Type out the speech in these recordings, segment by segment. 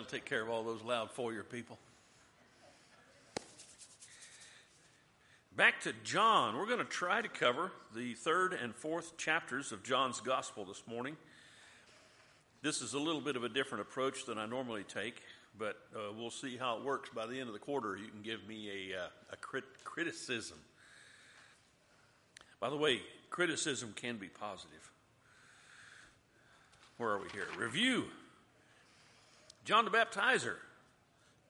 I'll take care of all those loud foyer people. Back to John. We're going to try to cover the third and fourth chapters of John's Gospel this morning. This is a little bit of a different approach than I normally take, but uh, we'll see how it works. By the end of the quarter, you can give me a, uh, a crit- criticism. By the way, criticism can be positive. Where are we here? Review. John the Baptizer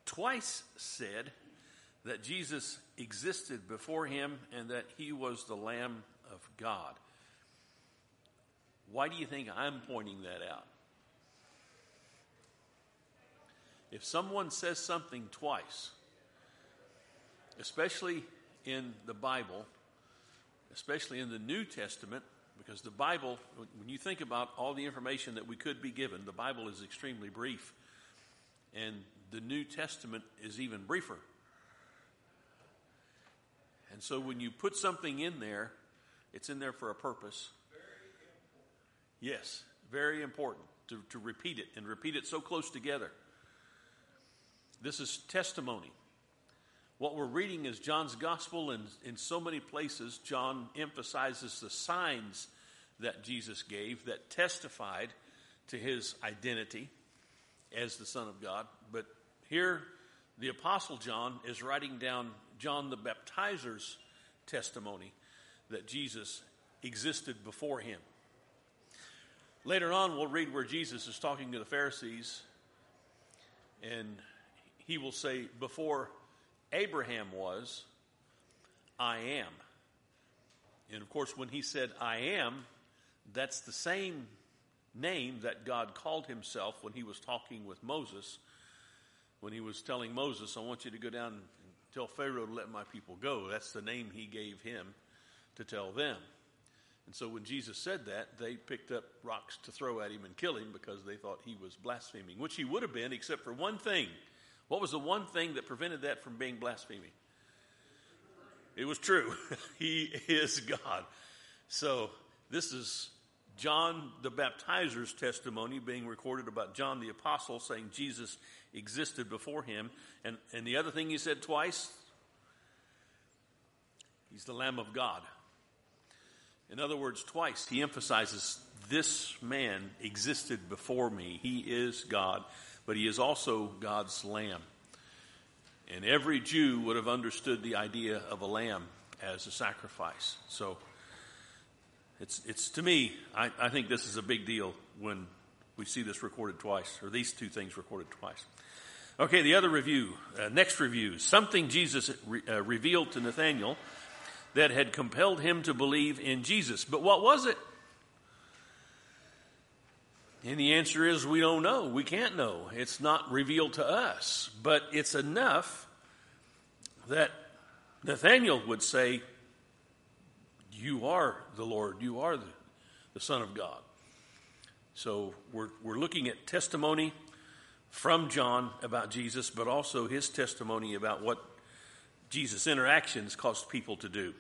twice said that Jesus existed before him and that he was the Lamb of God. Why do you think I'm pointing that out? If someone says something twice, especially in the Bible, especially in the New Testament, because the Bible, when you think about all the information that we could be given, the Bible is extremely brief. And the New Testament is even briefer. And so when you put something in there, it's in there for a purpose. Yes, very important to, to repeat it and repeat it so close together. This is testimony. What we're reading is John's gospel, and in so many places, John emphasizes the signs that Jesus gave that testified to his identity as the Son of God. But here, the Apostle John is writing down John the Baptizer's testimony that Jesus existed before him. Later on, we'll read where Jesus is talking to the Pharisees, and he will say, Before Abraham was, I am. And of course, when he said, I am, that's the same name that God called himself when he was talking with Moses, when he was telling Moses, I want you to go down and tell Pharaoh to let my people go. That's the name he gave him to tell them. And so when Jesus said that, they picked up rocks to throw at him and kill him because they thought he was blaspheming, which he would have been, except for one thing. What was the one thing that prevented that from being blasphemy? It was true. he is God. So this is John the Baptizer's testimony being recorded about John the Apostle saying Jesus existed before him. And, and the other thing he said twice, he's the Lamb of God. In other words, twice he emphasizes this man existed before me. He is God, but he is also God's Lamb. And every Jew would have understood the idea of a lamb as a sacrifice. So, it's, it's to me, I, I think this is a big deal when we see this recorded twice, or these two things recorded twice. Okay, the other review, uh, next review, something Jesus re, uh, revealed to Nathanael that had compelled him to believe in Jesus. But what was it? And the answer is we don't know. We can't know. It's not revealed to us. But it's enough that Nathanael would say, you are the Lord. You are the, the Son of God. So we're, we're looking at testimony from John about Jesus, but also his testimony about what Jesus' interactions caused people to do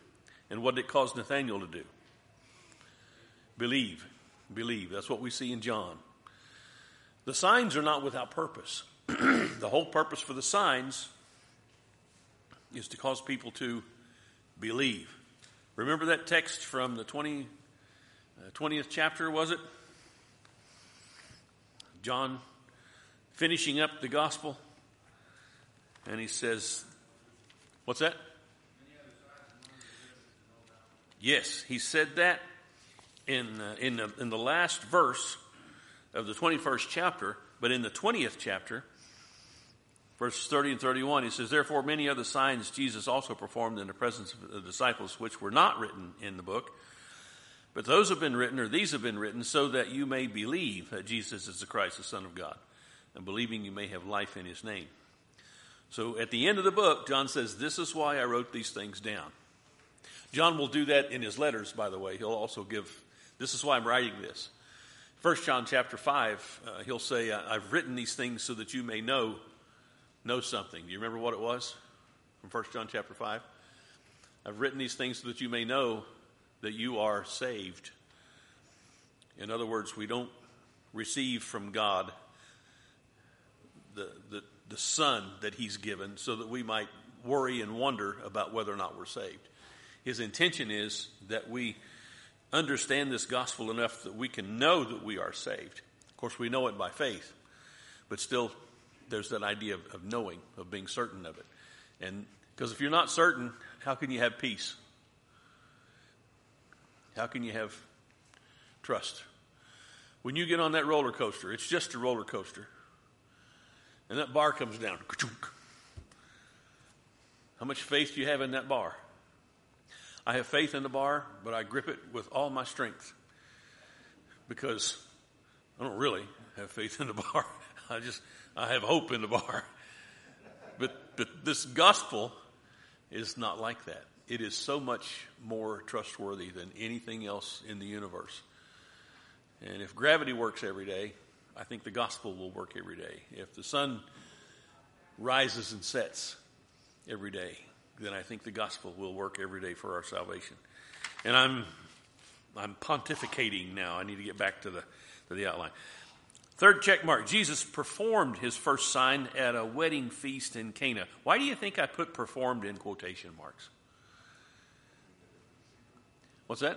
and what it caused Nathanael to do. Believe. Believe. That's what we see in John. The signs are not without purpose. the whole purpose for the signs is to cause people to believe. Remember that text from the 20, uh, 20th chapter, was it? John finishing up the gospel. And he says, What's that? Yes, he said that in, uh, in, the, in the last verse of the 21st chapter, but in the 20th chapter, Verse 30 and 31, he says, Therefore, many other signs Jesus also performed in the presence of the disciples, which were not written in the book. But those have been written, or these have been written, so that you may believe that Jesus is the Christ, the Son of God. And believing you may have life in his name. So at the end of the book, John says, This is why I wrote these things down. John will do that in his letters, by the way. He'll also give, This is why I'm writing this. First John chapter 5, uh, he'll say, I've written these things so that you may know know something. Do you remember what it was from 1 John chapter 5? I've written these things so that you may know that you are saved. In other words, we don't receive from God the, the, the Son that He's given so that we might worry and wonder about whether or not we're saved. His intention is that we understand this gospel enough that we can know that we are saved. Of course, we know it by faith, but still, there's that idea of, of knowing, of being certain of it. And because if you're not certain, how can you have peace? How can you have trust? When you get on that roller coaster, it's just a roller coaster, and that bar comes down. How much faith do you have in that bar? I have faith in the bar, but I grip it with all my strength because I don't really have faith in the bar. I just I have hope in the bar. But but this gospel is not like that. It is so much more trustworthy than anything else in the universe. And if gravity works every day, I think the gospel will work every day. If the sun rises and sets every day, then I think the gospel will work every day for our salvation. And I'm I'm pontificating now. I need to get back to the to the outline. Third check mark. Jesus performed his first sign at a wedding feast in Cana. Why do you think I put performed in quotation marks? What's that?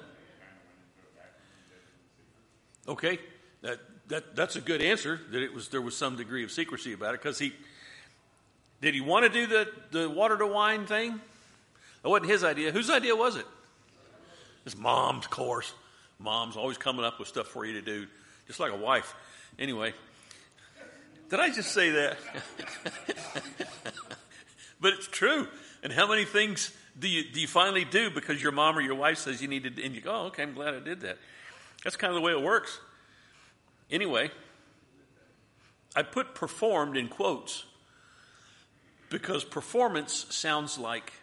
Okay, that, that, that's a good answer. That it was there was some degree of secrecy about it because he did he want to do the, the water to wine thing? That wasn't his idea. Whose idea was it? His mom's, of course. Mom's always coming up with stuff for you to do, just like a wife. Anyway, did I just say that? but it's true. And how many things do you, do you finally do because your mom or your wife says you need to, and you go, oh, okay, I'm glad I did that. That's kind of the way it works. Anyway, I put performed in quotes because performance sounds like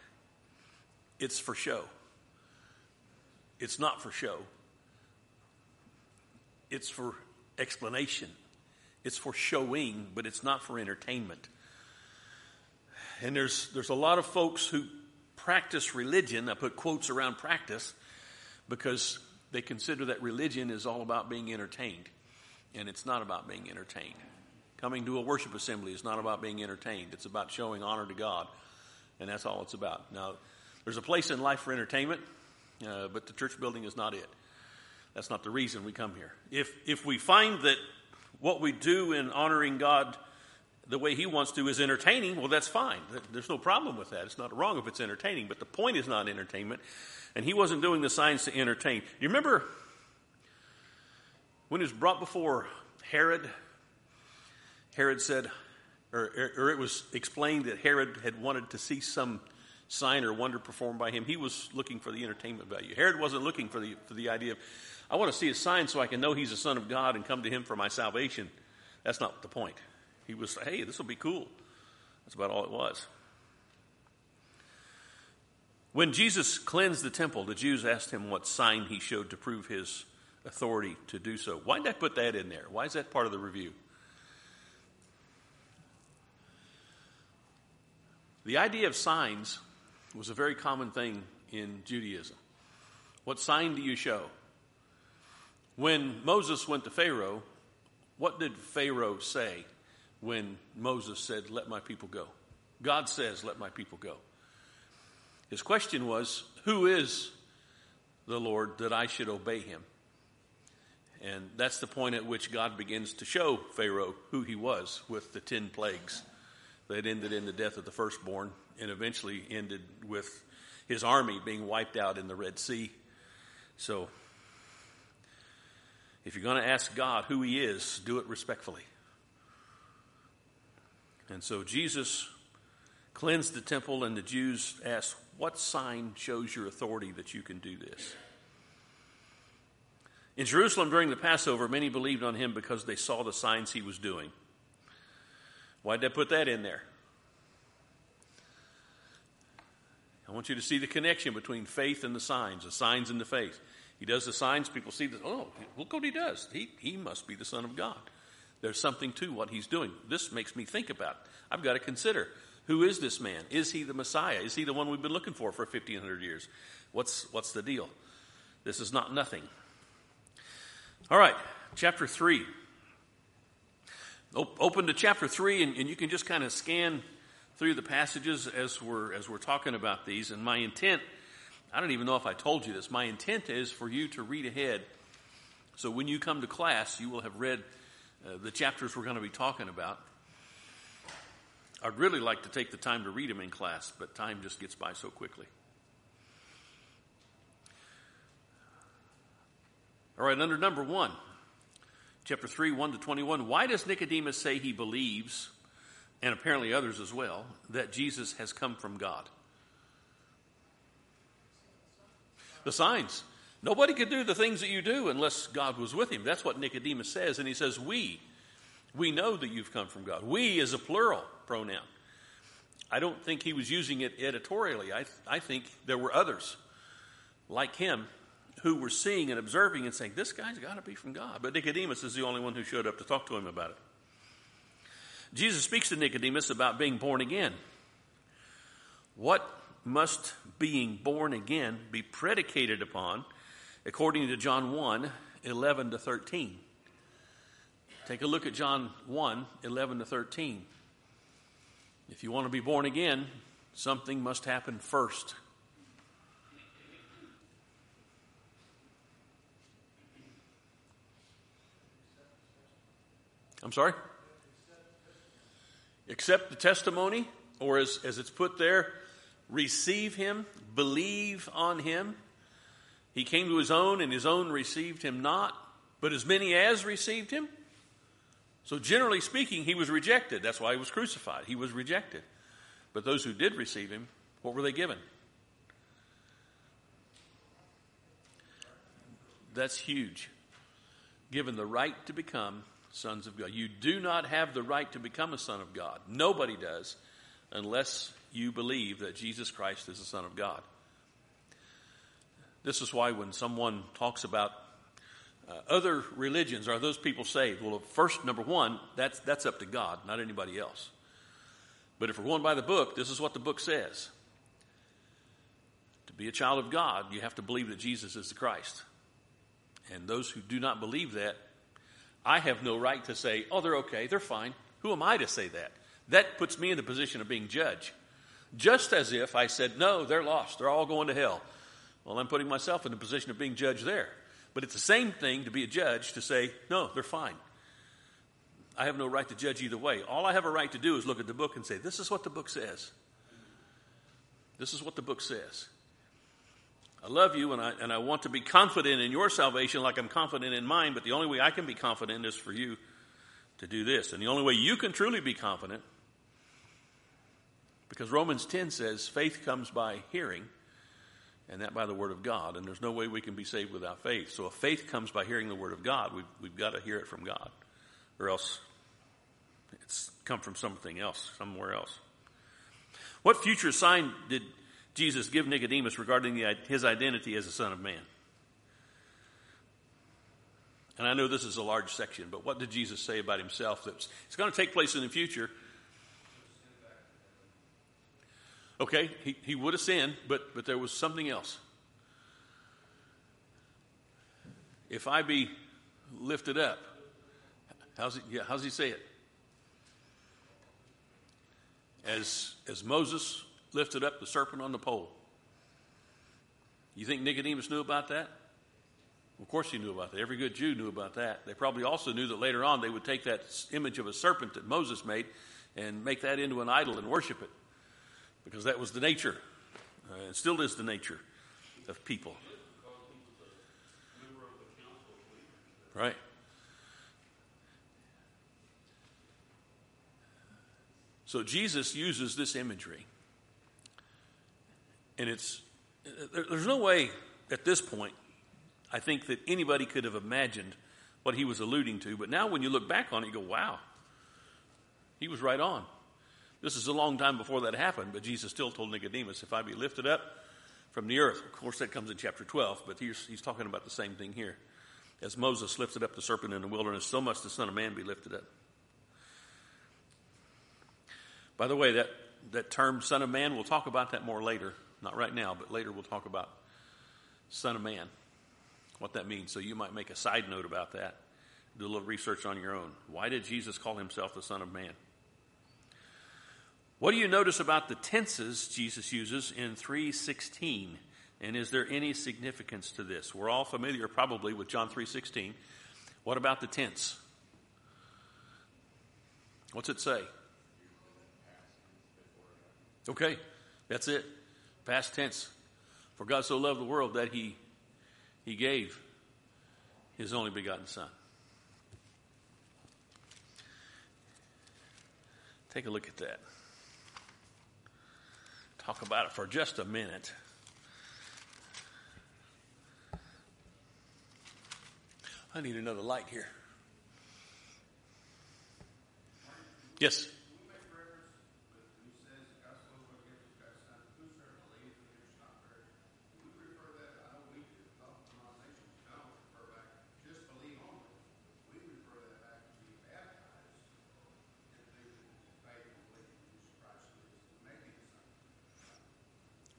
it's for show. It's not for show. It's for explanation. It's for showing, but it's not for entertainment. And there's, there's a lot of folks who practice religion. I put quotes around practice because they consider that religion is all about being entertained. And it's not about being entertained. Coming to a worship assembly is not about being entertained, it's about showing honor to God. And that's all it's about. Now, there's a place in life for entertainment, uh, but the church building is not it. That's not the reason we come here. If, if we find that what we do in honoring God the way He wants to is entertaining, well, that's fine. There's no problem with that. It's not wrong if it's entertaining, but the point is not entertainment. And He wasn't doing the signs to entertain. You remember when He was brought before Herod? Herod said, or, or it was explained that Herod had wanted to see some sign or wonder performed by him. He was looking for the entertainment value. Herod wasn't looking for the, for the idea of, I want to see a sign so I can know he's the Son of God and come to him for my salvation. That's not the point. He was, hey, this will be cool. That's about all it was. When Jesus cleansed the temple, the Jews asked him what sign he showed to prove his authority to do so. Why did I put that in there? Why is that part of the review? The idea of signs was a very common thing in Judaism. What sign do you show? When Moses went to Pharaoh, what did Pharaoh say when Moses said, Let my people go? God says, Let my people go. His question was, Who is the Lord that I should obey him? And that's the point at which God begins to show Pharaoh who he was with the ten plagues that ended in the death of the firstborn and eventually ended with his army being wiped out in the Red Sea. So, if you're going to ask God who he is, do it respectfully. And so Jesus cleansed the temple, and the Jews asked, What sign shows your authority that you can do this? In Jerusalem during the Passover, many believed on him because they saw the signs he was doing. Why did I put that in there? I want you to see the connection between faith and the signs, the signs and the faith. He does the signs, people see this, oh, look what he does. He, he must be the Son of God. There's something to what he's doing. This makes me think about. I've got to consider who is this man? Is he the Messiah? Is he the one we've been looking for for 1500 years? What's, what's the deal? This is not nothing. All right, chapter 3. open to chapter 3, and, and you can just kind of scan through the passages as we're, as we're talking about these. And my intent, I don't even know if I told you this, my intent is for you to read ahead. So when you come to class, you will have read uh, the chapters we're going to be talking about. I'd really like to take the time to read them in class, but time just gets by so quickly. All right, under number one, chapter 3, 1 to 21, why does Nicodemus say he believes, and apparently others as well, that Jesus has come from God? The signs. Nobody could do the things that you do unless God was with him. That's what Nicodemus says. And he says, We. We know that you've come from God. We is a plural pronoun. I don't think he was using it editorially. I, I think there were others like him who were seeing and observing and saying, This guy's got to be from God. But Nicodemus is the only one who showed up to talk to him about it. Jesus speaks to Nicodemus about being born again. What must being born again be predicated upon according to John 1 11 to 13? Take a look at John 1 11 to 13. If you want to be born again, something must happen first. I'm sorry? Accept the testimony, or as, as it's put there, receive him, believe on him. He came to his own, and his own received him not, but as many as received him. So, generally speaking, he was rejected. That's why he was crucified. He was rejected. But those who did receive him, what were they given? That's huge. Given the right to become sons of God. You do not have the right to become a son of God. Nobody does unless you believe that Jesus Christ is the Son of God. This is why when someone talks about uh, other religions, are those people saved? Well, first, number one, that's, that's up to God, not anybody else. But if we're going by the book, this is what the book says. To be a child of God, you have to believe that Jesus is the Christ. And those who do not believe that I have no right to say, oh, they're okay, they're fine. Who am I to say that? That puts me in the position of being judge. Just as if I said, no, they're lost, they're all going to hell. Well, I'm putting myself in the position of being judge there. But it's the same thing to be a judge to say, no, they're fine. I have no right to judge either way. All I have a right to do is look at the book and say, this is what the book says. This is what the book says. I love you and I, and I want to be confident in your salvation like I'm confident in mine, but the only way I can be confident is for you to do this. And the only way you can truly be confident, because Romans 10 says faith comes by hearing, and that by the Word of God. And there's no way we can be saved without faith. So if faith comes by hearing the Word of God, we've, we've got to hear it from God, or else it's come from something else, somewhere else. What future sign did Jesus give Nicodemus regarding the, his identity as a Son of Man. And I know this is a large section, but what did Jesus say about himself that's it's going to take place in the future? Okay, he, he would have sinned, but, but there was something else. If I be lifted up, how's he, yeah, how's he say it? As, as Moses lifted up the serpent on the pole. You think Nicodemus knew about that? Of course he knew about that. Every good Jew knew about that. They probably also knew that later on they would take that image of a serpent that Moses made and make that into an idol and worship it because that was the nature uh, and still is the nature of people. Right. So Jesus uses this imagery and it's, there's no way at this point, I think, that anybody could have imagined what he was alluding to. But now when you look back on it, you go, wow, he was right on. This is a long time before that happened, but Jesus still told Nicodemus, if I be lifted up from the earth, of course that comes in chapter 12, but he's, he's talking about the same thing here. As Moses lifted up the serpent in the wilderness, so must the Son of Man be lifted up. By the way, that, that term Son of Man, we'll talk about that more later. Not right now, but later we'll talk about Son of Man, what that means. So you might make a side note about that. Do a little research on your own. Why did Jesus call himself the Son of Man? What do you notice about the tenses Jesus uses in 316? And is there any significance to this? We're all familiar probably with John 3:16. What about the tense? What's it say? Okay, that's it. Past tense. For God so loved the world that he he gave his only begotten son. Take a look at that. Talk about it for just a minute. I need another light here. Yes.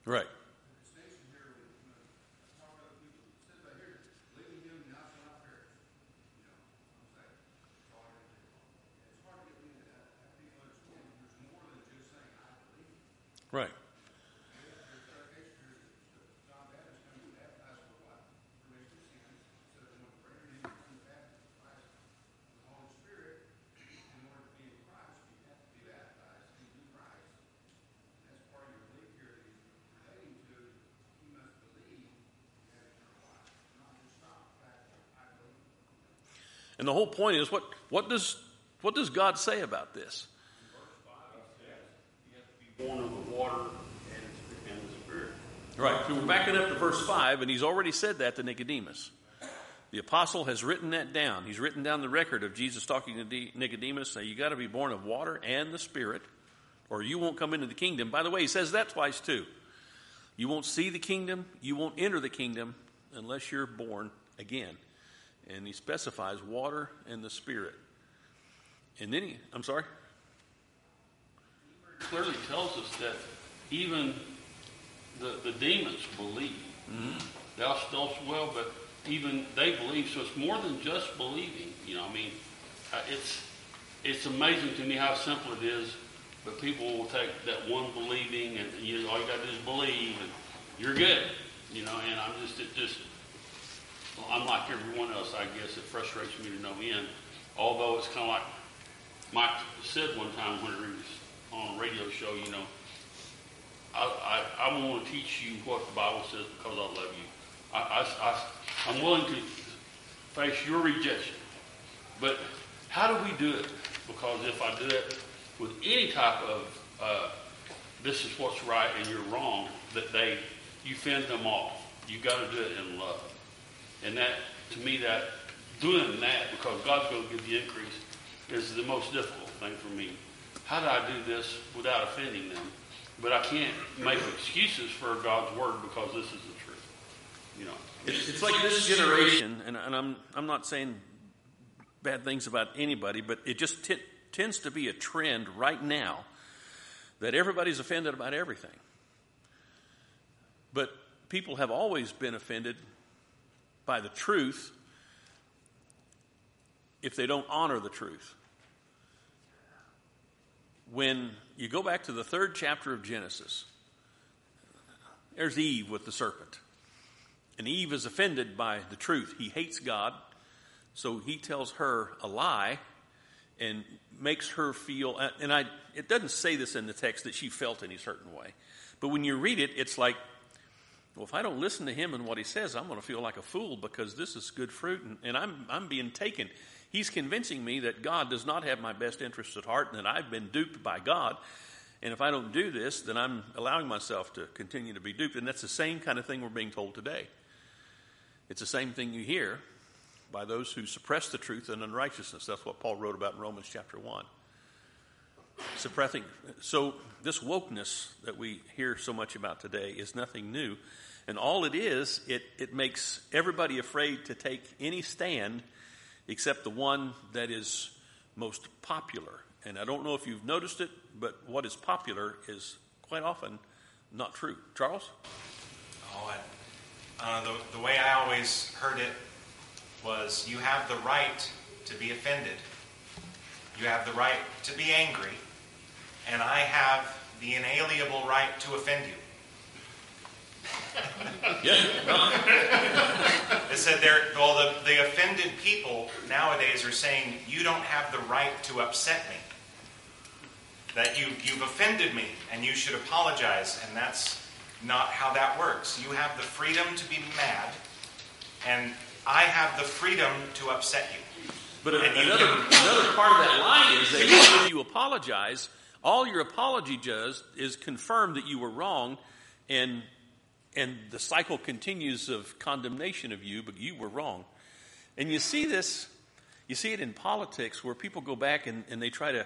Right. Right. And the whole point is what, what, does, what does God say about this? born of the water and, and the Spirit. Right. So we're backing up to verse 5, and he's already said that to Nicodemus. The apostle has written that down. He's written down the record of Jesus talking to Nicodemus, saying, You got to be born of water and the Spirit, or you won't come into the kingdom. By the way, he says that twice too. You won't see the kingdom, you won't enter the kingdom unless you're born again. And he specifies water and the Spirit. And then he, I'm sorry? clearly tells us that even the, the demons believe. Mm-hmm. Thou dost well, but even they believe. So it's more than just believing. You know, I mean, uh, it's it's amazing to me how simple it is. But people will take that one believing, and you all you got to do is believe, and you're good. You know, and I'm just it just well, everyone else. I guess it frustrates me to no end. Although it's kind of like Mike said one time when he was on a radio show, you know, I, I, I want to teach you what the Bible says because I love you. I, I, I, I'm willing to face your rejection. But how do we do it? Because if I do it with any type of uh, this is what's right and you're wrong, that they you fend them off. You got to do it in love, and that to me that doing that because God's going to give the increase is the most difficult thing for me how do I do this without offending them? But I can't make excuses for God's word because this is the truth. You know, it's, it's like this generation, and, and, I'm I'm not saying bad things about anybody, but it just t- tends to be a trend right now that everybody's offended about everything. But people have always been offended by the truth if they don't honor the truth when you go back to the third chapter of Genesis, there's Eve with the serpent. And Eve is offended by the truth. He hates God, so he tells her a lie and makes her feel and I it doesn't say this in the text that she felt any certain way. But when you read it, it's like well, if I don't listen to him and what he says, I'm going to feel like a fool because this is good fruit and, and I'm, I'm being taken. He's convincing me that God does not have my best interests at heart and that I've been duped by God. And if I don't do this, then I'm allowing myself to continue to be duped. And that's the same kind of thing we're being told today. It's the same thing you hear by those who suppress the truth and unrighteousness. That's what Paul wrote about in Romans chapter 1. Suppressing. So, this wokeness that we hear so much about today is nothing new. And all it is, it, it makes everybody afraid to take any stand except the one that is most popular. And I don't know if you've noticed it, but what is popular is quite often not true. Charles? Oh, I, uh, the, the way I always heard it was you have the right to be offended. You have the right to be angry. And I have the inalienable right to offend you. Yeah. It said there, well, the, the offended people nowadays are saying, you don't have the right to upset me. That you, you've offended me and you should apologize. And that's not how that works. You have the freedom to be mad, and I have the freedom to upset you. But And you part of that line is that even when you apologize, all your apology does is confirm that you were wrong, and and the cycle continues of condemnation of you, but you were wrong. And you see this, you see it in politics where people go back and, and they try to,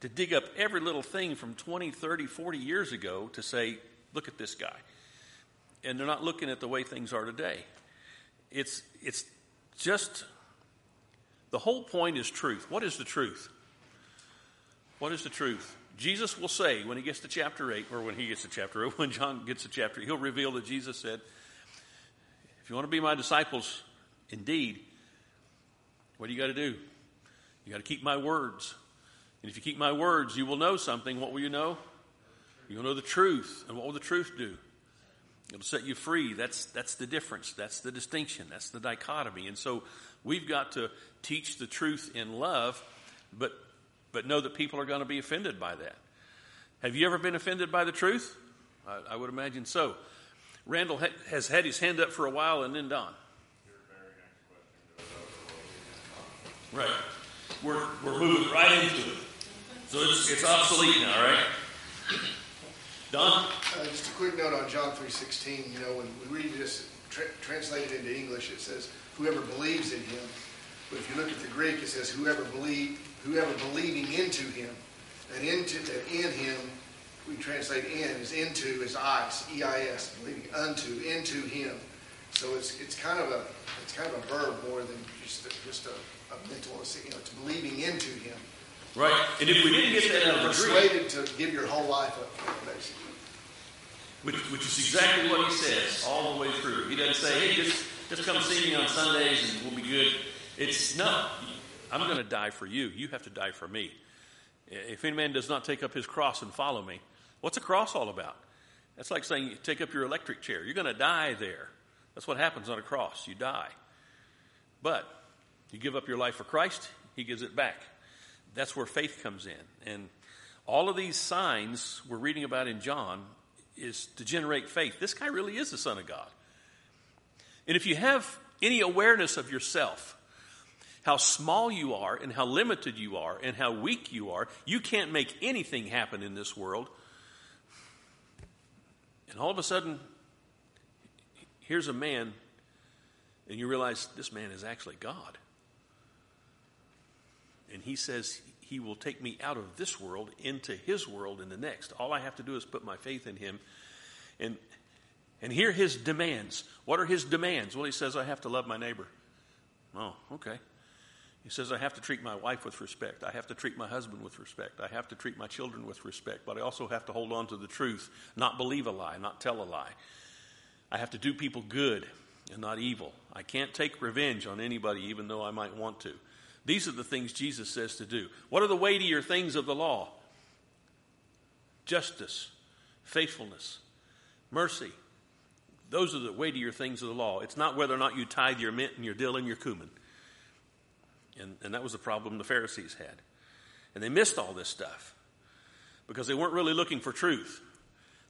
to dig up every little thing from 20, 30, 40 years ago to say, look at this guy. And they're not looking at the way things are today. It's, it's just the whole point is truth. What is the truth? What is the truth? Jesus will say when he gets to chapter 8, or when he gets to chapter 8, when John gets to chapter 8, he'll reveal that Jesus said, If you want to be my disciples indeed, what do you got to do? You got to keep my words. And if you keep my words, you will know something. What will you know? You'll know the truth. And what will the truth do? It'll set you free. That's, that's the difference. That's the distinction. That's the dichotomy. And so we've got to teach the truth in love, but, but know that people are going to be offended by that. Have you ever been offended by the truth? I, I would imagine so. Randall ha- has had his hand up for a while, and then Don. Right. We're, we're moving right into it. So it's, it's obsolete now, right? Don? Uh, just a quick note on John 3.16, you know, when we read this tra- translated into English, it says, whoever believes in him. But if you look at the Greek, it says, whoever believe, whoever believing into him. That into, that in him, we translate in, is into, is eis, E-I-S, believing unto, into him. So it's, it's kind of a, it's kind of a verb more than just, a- just a, a mental, you know, it's believing into him. Right. And if we didn't get that out of the Greek, Persuaded to give your whole life up, basically. which, which is exactly what he says all the way through. He doesn't say, hey, just, just come see me on Sundays and we'll be good. It's no, I'm going to die for you. You have to die for me. If any man does not take up his cross and follow me, what's a cross all about? That's like saying, take up your electric chair. You're going to die there. That's what happens on a cross. You die. But you give up your life for Christ, he gives it back. That's where faith comes in. And all of these signs we're reading about in John is to generate faith. This guy really is the Son of God. And if you have any awareness of yourself, how small you are and how limited you are and how weak you are, you can't make anything happen in this world. And all of a sudden, here's a man, and you realize this man is actually God. And he says he will take me out of this world into his world in the next. All I have to do is put my faith in him. And and hear his demands. What are his demands? Well, he says, I have to love my neighbor. Oh, okay. He says, I have to treat my wife with respect. I have to treat my husband with respect. I have to treat my children with respect. But I also have to hold on to the truth, not believe a lie, not tell a lie. I have to do people good and not evil. I can't take revenge on anybody, even though I might want to. These are the things Jesus says to do. What are the weightier things of the law? Justice, faithfulness, mercy. Those are the weightier things of the law. It's not whether or not you tithe your mint and your dill and your cumin. And, and that was the problem the Pharisees had. And they missed all this stuff because they weren't really looking for truth.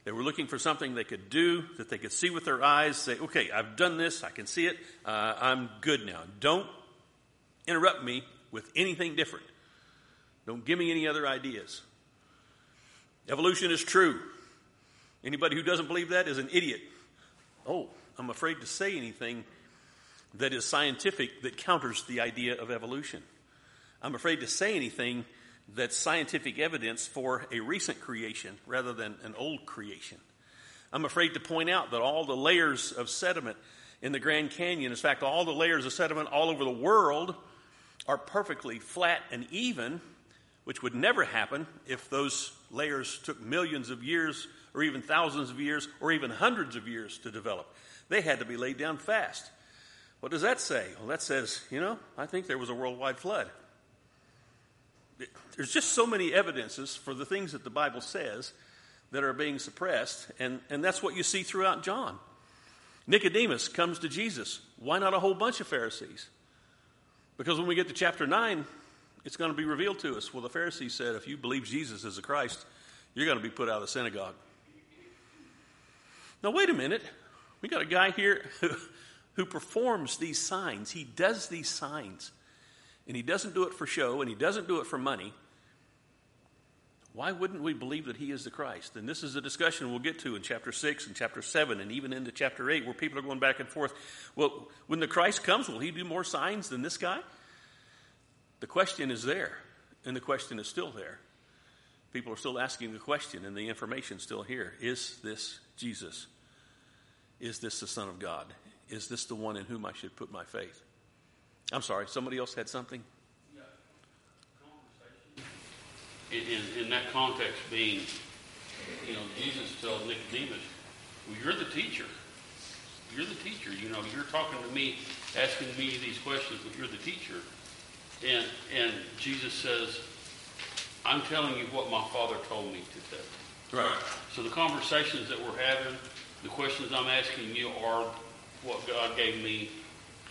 They were looking for something they could do, that they could see with their eyes, say, okay, I've done this, I can see it, uh, I'm good now. Don't interrupt me with anything different. Don't give me any other ideas. Evolution is true. Anybody who doesn't believe that is an idiot. Oh, I'm afraid to say anything that is scientific that counters the idea of evolution. I'm afraid to say anything that's scientific evidence for a recent creation rather than an old creation. I'm afraid to point out that all the layers of sediment in the Grand Canyon, in fact, all the layers of sediment all over the world, are perfectly flat and even, which would never happen if those layers took millions of years or even thousands of years or even hundreds of years to develop. They had to be laid down fast. What does that say? Well, that says, you know, I think there was a worldwide flood. There's just so many evidences for the things that the Bible says that are being suppressed, and, and that's what you see throughout John. Nicodemus comes to Jesus. Why not a whole bunch of Pharisees? Because when we get to chapter 9, it's going to be revealed to us. Well, the Pharisees said, if you believe Jesus is the Christ, you're going to be put out of the synagogue. Now, wait a minute. We got a guy here who, who performs these signs. He does these signs. And he doesn't do it for show, and he doesn't do it for money. Why wouldn't we believe that he is the Christ? And this is a discussion we'll get to in chapter 6 and chapter 7 and even into chapter 8 where people are going back and forth. Well, when the Christ comes, will he do more signs than this guy? The question is there, and the question is still there. People are still asking the question, and the information is still here. Is this Jesus? Is this the Son of God? Is this the one in whom I should put my faith? I'm sorry, somebody else had something? In, in, in that context being, you know, Jesus tells Nicodemus, well, you're the teacher. You're the teacher. You know, you're talking to me, asking me these questions, but you're the teacher. And, and Jesus says, I'm telling you what my Father told me to tell you. Right. So the conversations that we're having, the questions I'm asking you are what God gave me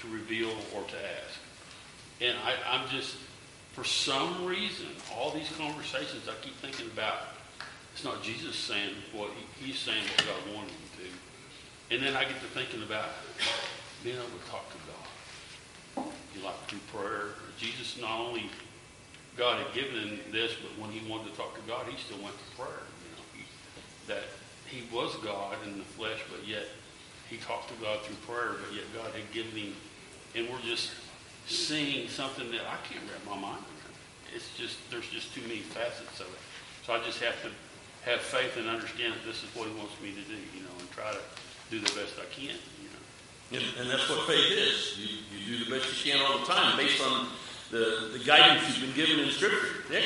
to reveal or to ask. And I, I'm just, for some reason, all these conversations I keep thinking about, it's not Jesus saying what he, he's saying what God wanted him to. And then I get to thinking about being able to talk to God. You like through prayer. Jesus not only God had given him this, but when he wanted to talk to God, he still went to prayer. You know, he, that he was God in the flesh, but yet he talked to God through prayer, but yet God had given him, and we're just seeing something that I can't wrap my mind around. It's just there's just too many facets of it. So I just have to have faith and understand that this is what he wants me to do, you know, and try to do the best I can, you know. And, and that's what faith is. You, you do the best you can all the time based on the, the guidance you've been given in Scripture. Yeah.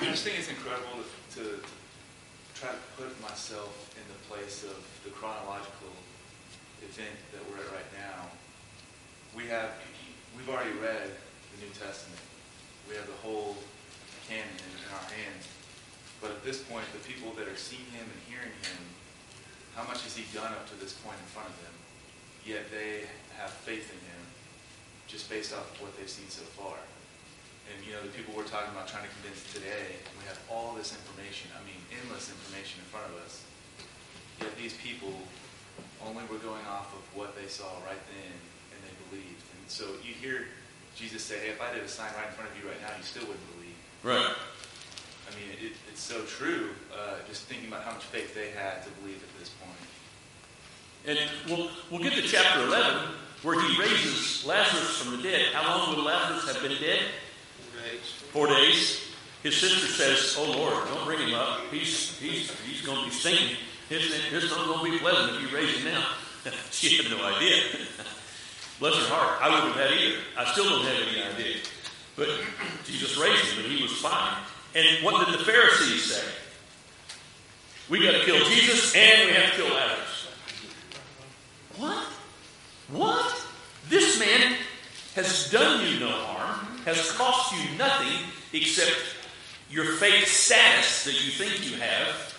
I just think it's incredible to, to try to put myself in the place of the chronological event that we're at right now. We have, we've already read the New Testament. We have the whole canon in, in our hands. But at this point, the people that are seeing him and hearing him, how much has he done up to this point in front of them? Yet they have faith in him just based off of what they've seen so far. And you know, the people we're talking about trying to convince today, we have all this information, I mean, endless information in front of us. Yet these people only were going off of what they saw right then and they believed. And so you hear Jesus say, hey, if I did a sign right in front of you right now, you still wouldn't believe. Right. I mean, it, it's so true, uh, just thinking about how much faith they had to believe at this point. And we'll, we'll get to chapter 11 where he raises Lazarus from the dead. How long would Lazarus have been dead? Four days. His sister says, Oh Lord, don't bring him up. He's, he's, he's going to be stinking. His, his not going to be pleasant if you raise him now. she had no idea. Bless her heart. I wouldn't have had either. I still don't have any idea. But Jesus raised him and he was fine. And what did the Pharisees say? We got to kill Jesus and we have to kill Lazarus. What? What? This man has done you no harm, has cost you nothing except your fake status that you think you have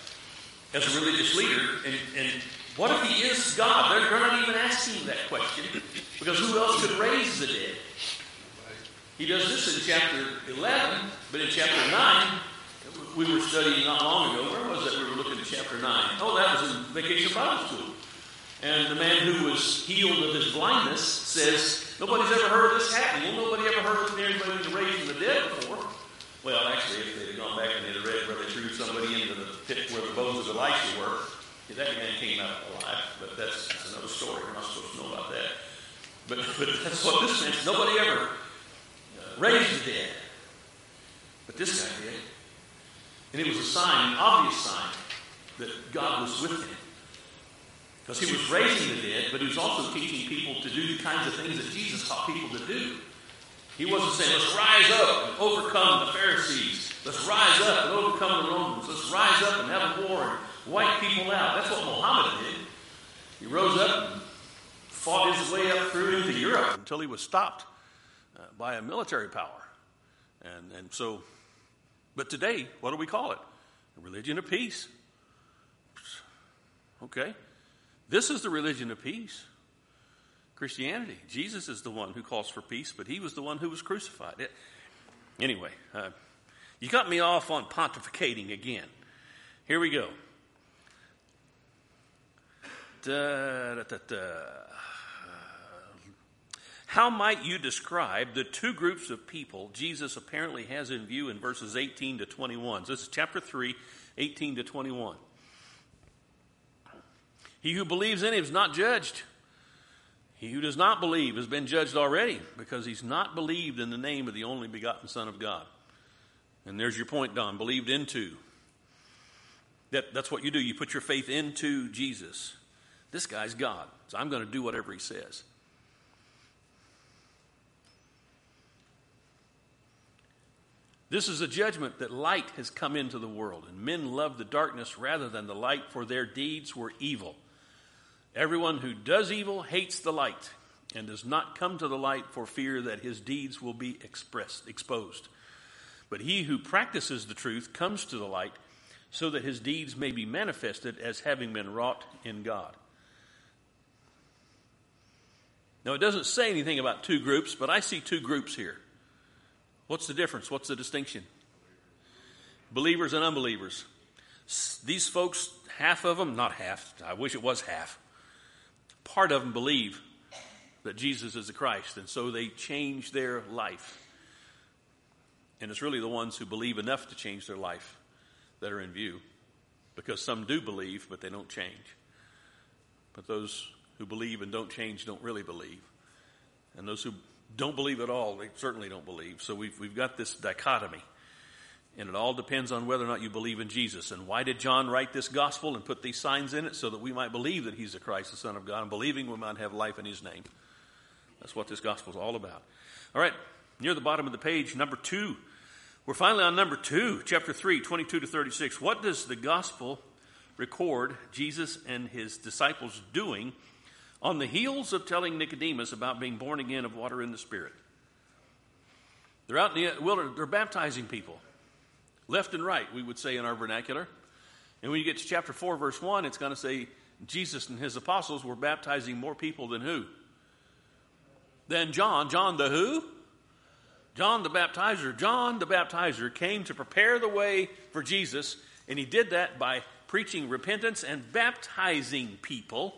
as a religious leader. And, and what if he is God? They're, they're not even asking that question because who else could raise the dead? He does this in chapter 11, but in chapter 9, we were studying not long ago. Where was that? We were looking at chapter 9. Oh, that was in Vacation Bible School. And the man who was healed of his blindness says, Nobody's ever heard of this happening. Well, nobody ever heard of anybody raising the dead before. Well, actually, if they'd gone back and they'd read where they threw somebody into the pit where the bones of Elisha were, that man came out alive. But that's, that's another story. We're not supposed to know about that. But, but that's what this means. Nobody ever uh, raised the dead. But this guy did. And it was a sign, an obvious sign, that God was with him. Because he was raising the dead, but he was also teaching people to do the kinds of things that Jesus taught people to do. He wasn't saying, let's rise up and overcome the Pharisees. Let's rise up and overcome the Romans. Let's rise up and have a war and wipe people out. That's what Muhammad did. He rose up and fought his way up through into Europe until he was stopped uh, by a military power. And, and so, but today, what do we call it? A religion of peace. Okay. This is the religion of peace. Christianity. Jesus is the one who calls for peace, but he was the one who was crucified. It, anyway, uh, you got me off on pontificating again. Here we go. Da, da, da, How might you describe the two groups of people Jesus apparently has in view in verses 18 to 21? So this is chapter 3, 18 to 21. He who believes in him is not judged. He who does not believe has been judged already because he's not believed in the name of the only begotten Son of God. And there's your point, Don. Believed into. That, that's what you do. You put your faith into Jesus. This guy's God, so I'm going to do whatever he says. This is a judgment that light has come into the world, and men love the darkness rather than the light, for their deeds were evil. Everyone who does evil hates the light and does not come to the light for fear that his deeds will be expressed, exposed. But he who practices the truth comes to the light so that his deeds may be manifested as having been wrought in God. Now, it doesn't say anything about two groups, but I see two groups here. What's the difference? What's the distinction? Believers and unbelievers. These folks, half of them, not half, I wish it was half, part of them believe that Jesus is the Christ, and so they change their life. And it's really the ones who believe enough to change their life that are in view, because some do believe, but they don't change. But those who believe and don't change don't really believe. And those who don't believe at all, they certainly don't believe. So we've, we've got this dichotomy. And it all depends on whether or not you believe in Jesus. And why did John write this gospel and put these signs in it? So that we might believe that he's the Christ, the Son of God, and believing we might have life in his name. That's what this gospel is all about. All right, near the bottom of the page, number two. We're finally on number two, chapter 3, 22 to 36. What does the gospel record Jesus and his disciples doing on the heels of telling Nicodemus about being born again of water and the Spirit? They're out in the wilderness, they're baptizing people left and right, we would say in our vernacular. And when you get to chapter 4, verse 1, it's going to say Jesus and his apostles were baptizing more people than who? Than John. John the who? John the baptizer. John the baptizer came to prepare the way for Jesus, and he did that by preaching repentance and baptizing people.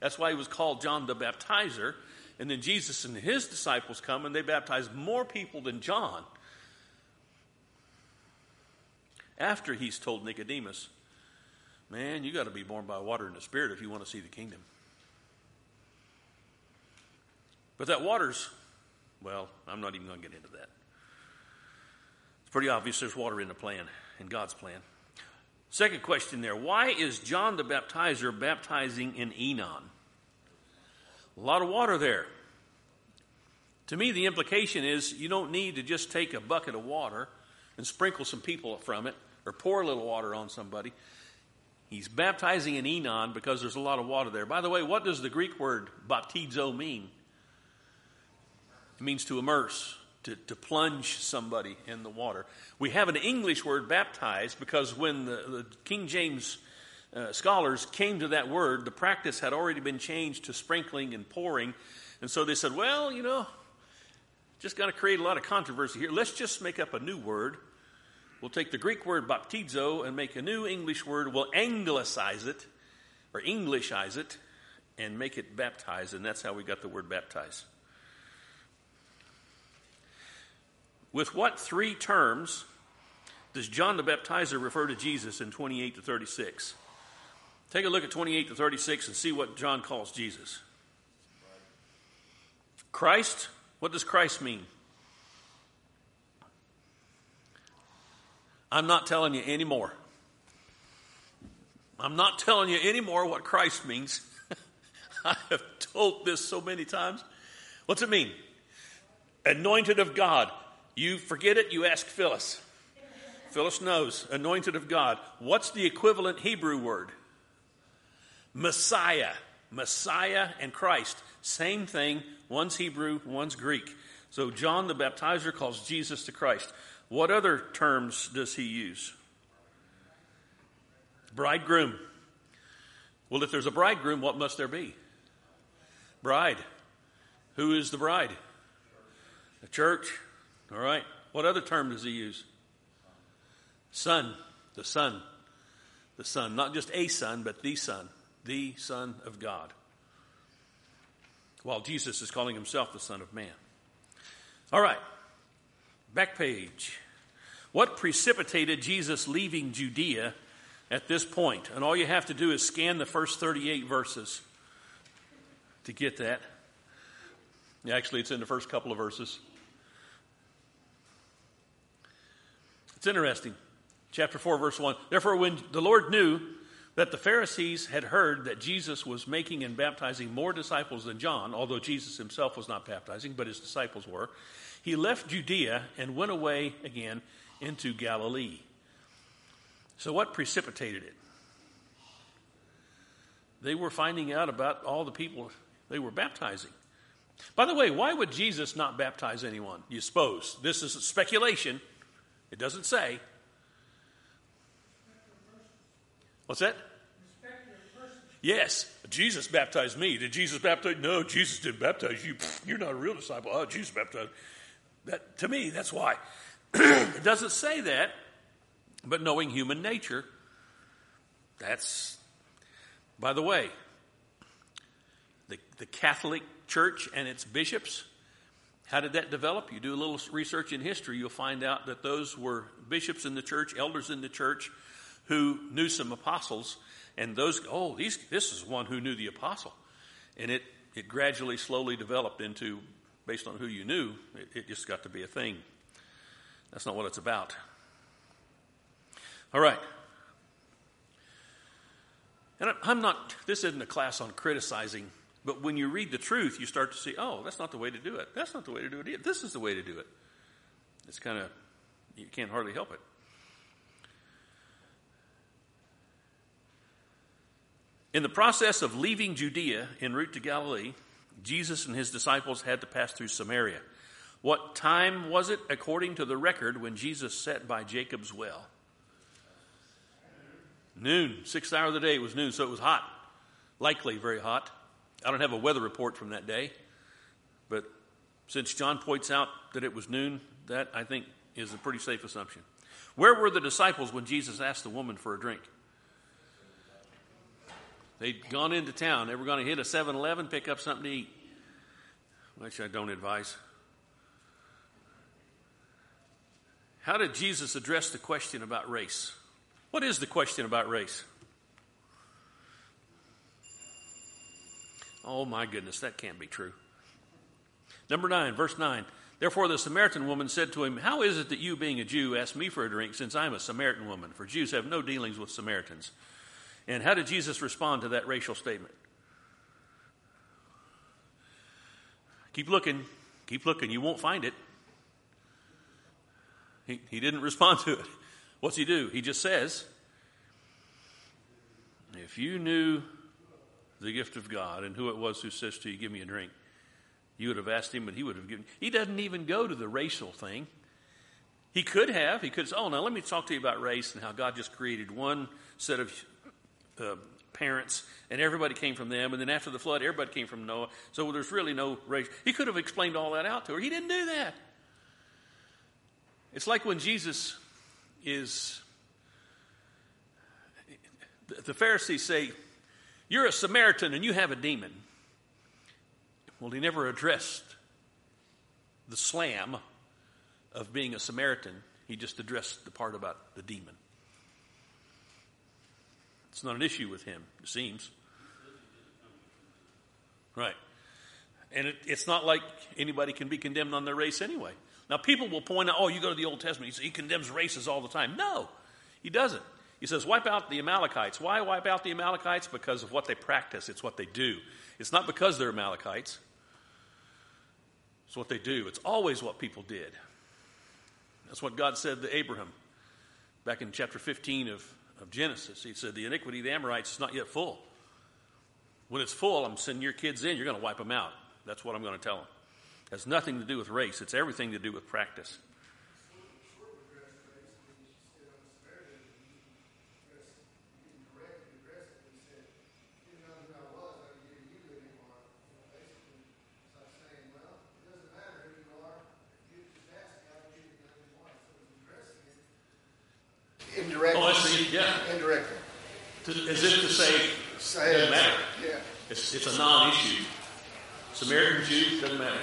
That's why he was called John the baptizer. And then Jesus and his disciples come and they baptize more people than John after he's told Nicodemus, man, you got to be born by water and the Spirit if you want to see the kingdom. But that water's, well, I'm not even going to get into that. It's pretty obvious there's water in the plan, in God's plan. Second question there why is John the Baptizer baptizing in Enon? A lot of water there. To me, the implication is you don't need to just take a bucket of water and sprinkle some people from it or pour a little water on somebody. He's baptizing in Enon because there's a lot of water there. By the way, what does the Greek word baptizo mean? It means to immerse, to, to plunge somebody in the water. We have an English word baptize because when the, the King James uh, scholars came to that word, the practice had already been changed to sprinkling and pouring. And so they said, well, you know, just got to create a lot of controversy here. Let's just make up a new word We'll take the Greek word baptizo and make a new English word. We'll anglicize it or Englishize it and make it baptize, and that's how we got the word baptize. With what three terms does John the Baptizer refer to Jesus in 28 to 36? Take a look at 28 to 36 and see what John calls Jesus. Christ, what does Christ mean? I'm not telling you anymore. I'm not telling you anymore what Christ means. I have told this so many times. What's it mean? Anointed of God. You forget it, you ask Phyllis. Phyllis knows. Anointed of God. What's the equivalent Hebrew word? Messiah. Messiah and Christ. Same thing. One's Hebrew, one's Greek. So John the Baptizer calls Jesus the Christ. What other terms does he use? Bridegroom. Well, if there's a bridegroom, what must there be? Bride. Who is the bride? The church. All right. What other term does he use? Son. The Son. The Son. Not just a Son, but the Son. The Son of God. While Jesus is calling himself the Son of Man. All right. Back page. What precipitated Jesus leaving Judea at this point? And all you have to do is scan the first 38 verses to get that. Actually, it's in the first couple of verses. It's interesting. Chapter 4, verse 1. Therefore, when the Lord knew that the Pharisees had heard that Jesus was making and baptizing more disciples than John, although Jesus himself was not baptizing, but his disciples were, he left Judea and went away again into Galilee. So, what precipitated it? They were finding out about all the people they were baptizing. By the way, why would Jesus not baptize anyone, you suppose? This is speculation. It doesn't say. What's that? Yes, Jesus baptized me. Did Jesus baptize? No, Jesus didn't baptize you. You're not a real disciple. Oh, Jesus baptized. That to me, that's why. it doesn't say that, but knowing human nature, that's. By the way, the, the Catholic Church and its bishops, how did that develop? You do a little research in history, you'll find out that those were bishops in the church, elders in the church, who knew some apostles, and those, oh, these, this is one who knew the apostle. And it, it gradually, slowly developed into, based on who you knew, it, it just got to be a thing. That's not what it's about. All right. And I'm not, this isn't a class on criticizing, but when you read the truth, you start to see, oh, that's not the way to do it. That's not the way to do it. This is the way to do it. It's kind of, you can't hardly help it. In the process of leaving Judea en route to Galilee, Jesus and his disciples had to pass through Samaria. What time was it, according to the record, when Jesus sat by Jacob's well? Noon. Sixth hour of the day it was noon, so it was hot. Likely very hot. I don't have a weather report from that day, but since John points out that it was noon, that I think is a pretty safe assumption. Where were the disciples when Jesus asked the woman for a drink? They'd gone into town. They were going to hit a 7 Eleven, pick up something to eat, which I don't advise. How did Jesus address the question about race? What is the question about race? Oh my goodness, that can't be true. Number 9, verse 9. Therefore, the Samaritan woman said to him, How is it that you, being a Jew, ask me for a drink, since I am a Samaritan woman? For Jews have no dealings with Samaritans. And how did Jesus respond to that racial statement? Keep looking. Keep looking. You won't find it. He, he didn't respond to it. What's he do? He just says, If you knew the gift of God and who it was who says to you, Give me a drink, you would have asked him, and he would have given. He doesn't even go to the racial thing. He could have. He could say, Oh, now let me talk to you about race and how God just created one set of uh, parents, and everybody came from them. And then after the flood, everybody came from Noah. So there's really no race. He could have explained all that out to her. He didn't do that. It's like when Jesus is. The Pharisees say, You're a Samaritan and you have a demon. Well, he never addressed the slam of being a Samaritan, he just addressed the part about the demon. It's not an issue with him, it seems. Right. And it, it's not like anybody can be condemned on their race anyway. Now, people will point out, oh, you go to the Old Testament, he condemns races all the time. No, he doesn't. He says, wipe out the Amalekites. Why wipe out the Amalekites? Because of what they practice, it's what they do. It's not because they're Amalekites, it's what they do. It's always what people did. That's what God said to Abraham back in chapter 15 of of Genesis. He said, The iniquity of the Amorites is not yet full. When it's full, I'm sending your kids in, you're going to wipe them out. That's what I'm going to tell them. It has nothing to do with race, it's everything to do with practice. Indirectly. Oh, I see. Yeah. Indirectly. To, as if to say, Say doesn't matter. Yeah. It's, it's a non issue. Samaritan Jew, doesn't matter.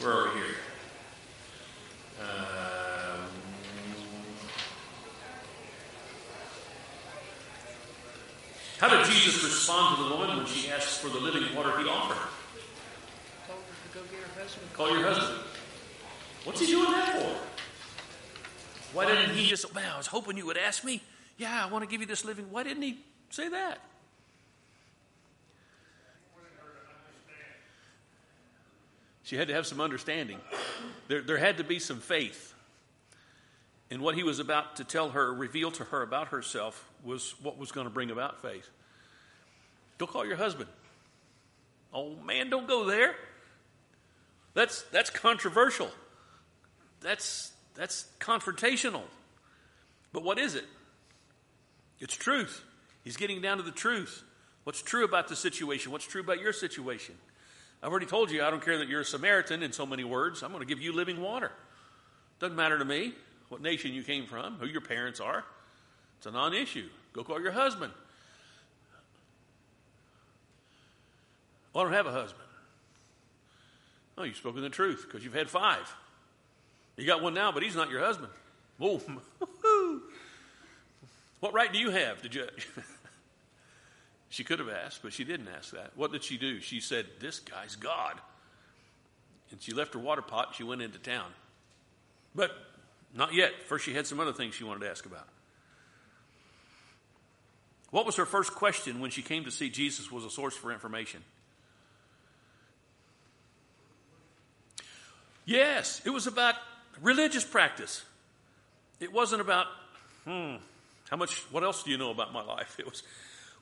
Where are we here? Um, how did Jesus respond to the woman when she asked for the living water he offered? Told her to go get her husband. Call your husband. What's he doing that for? Why didn't he just, man, I was hoping you would ask me. Yeah, I want to give you this living. Why didn't he say that? She had to have some understanding. There, there had to be some faith. And what he was about to tell her, reveal to her about herself, was what was going to bring about faith. Go call your husband. Oh, man, don't go there. That's, that's controversial. That's, that's confrontational. But what is it? It's truth. He's getting down to the truth. What's true about the situation? What's true about your situation? I've already told you I don't care that you're a Samaritan in so many words. I'm going to give you living water. Doesn't matter to me what nation you came from, who your parents are. It's a non issue. Go call your husband. Oh, I don't have a husband. Oh, you've spoken the truth because you've had five. You got one now, but he's not your husband. Oh, what right do you have to judge? she could have asked, but she didn't ask that. What did she do? She said, This guy's God. And she left her water pot and she went into town. But not yet. First, she had some other things she wanted to ask about. What was her first question when she came to see Jesus was a source for information? Yes, it was about religious practice. It wasn't about, hmm, how much, what else do you know about my life? It was,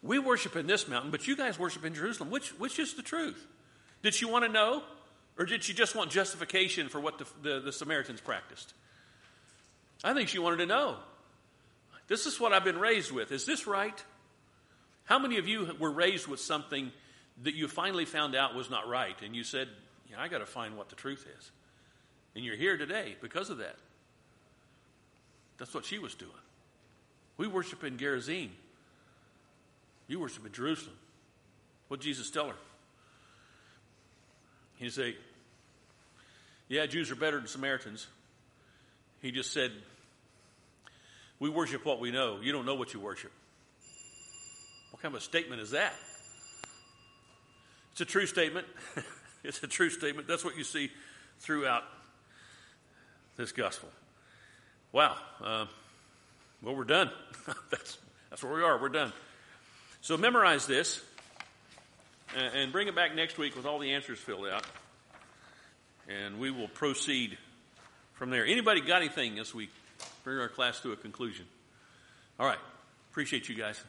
we worship in this mountain, but you guys worship in Jerusalem. Which, which is the truth? Did she want to know? Or did she just want justification for what the, the, the Samaritans practiced? I think she wanted to know. This is what I've been raised with. Is this right? How many of you were raised with something that you finally found out was not right and you said, yeah, I got to find what the truth is? And you're here today because of that. That's what she was doing. We worship in Gerizim. You worship in Jerusalem. What Jesus tell her? He say, Yeah, Jews are better than Samaritans. He just said, We worship what we know. You don't know what you worship. What kind of a statement is that? It's a true statement. it's a true statement. That's what you see throughout this gospel. Wow. Uh, well, we're done. that's, that's where we are. We're done. So memorize this and, and bring it back next week with all the answers filled out. And we will proceed from there. Anybody got anything this week? Bring our class to a conclusion. All right. Appreciate you guys.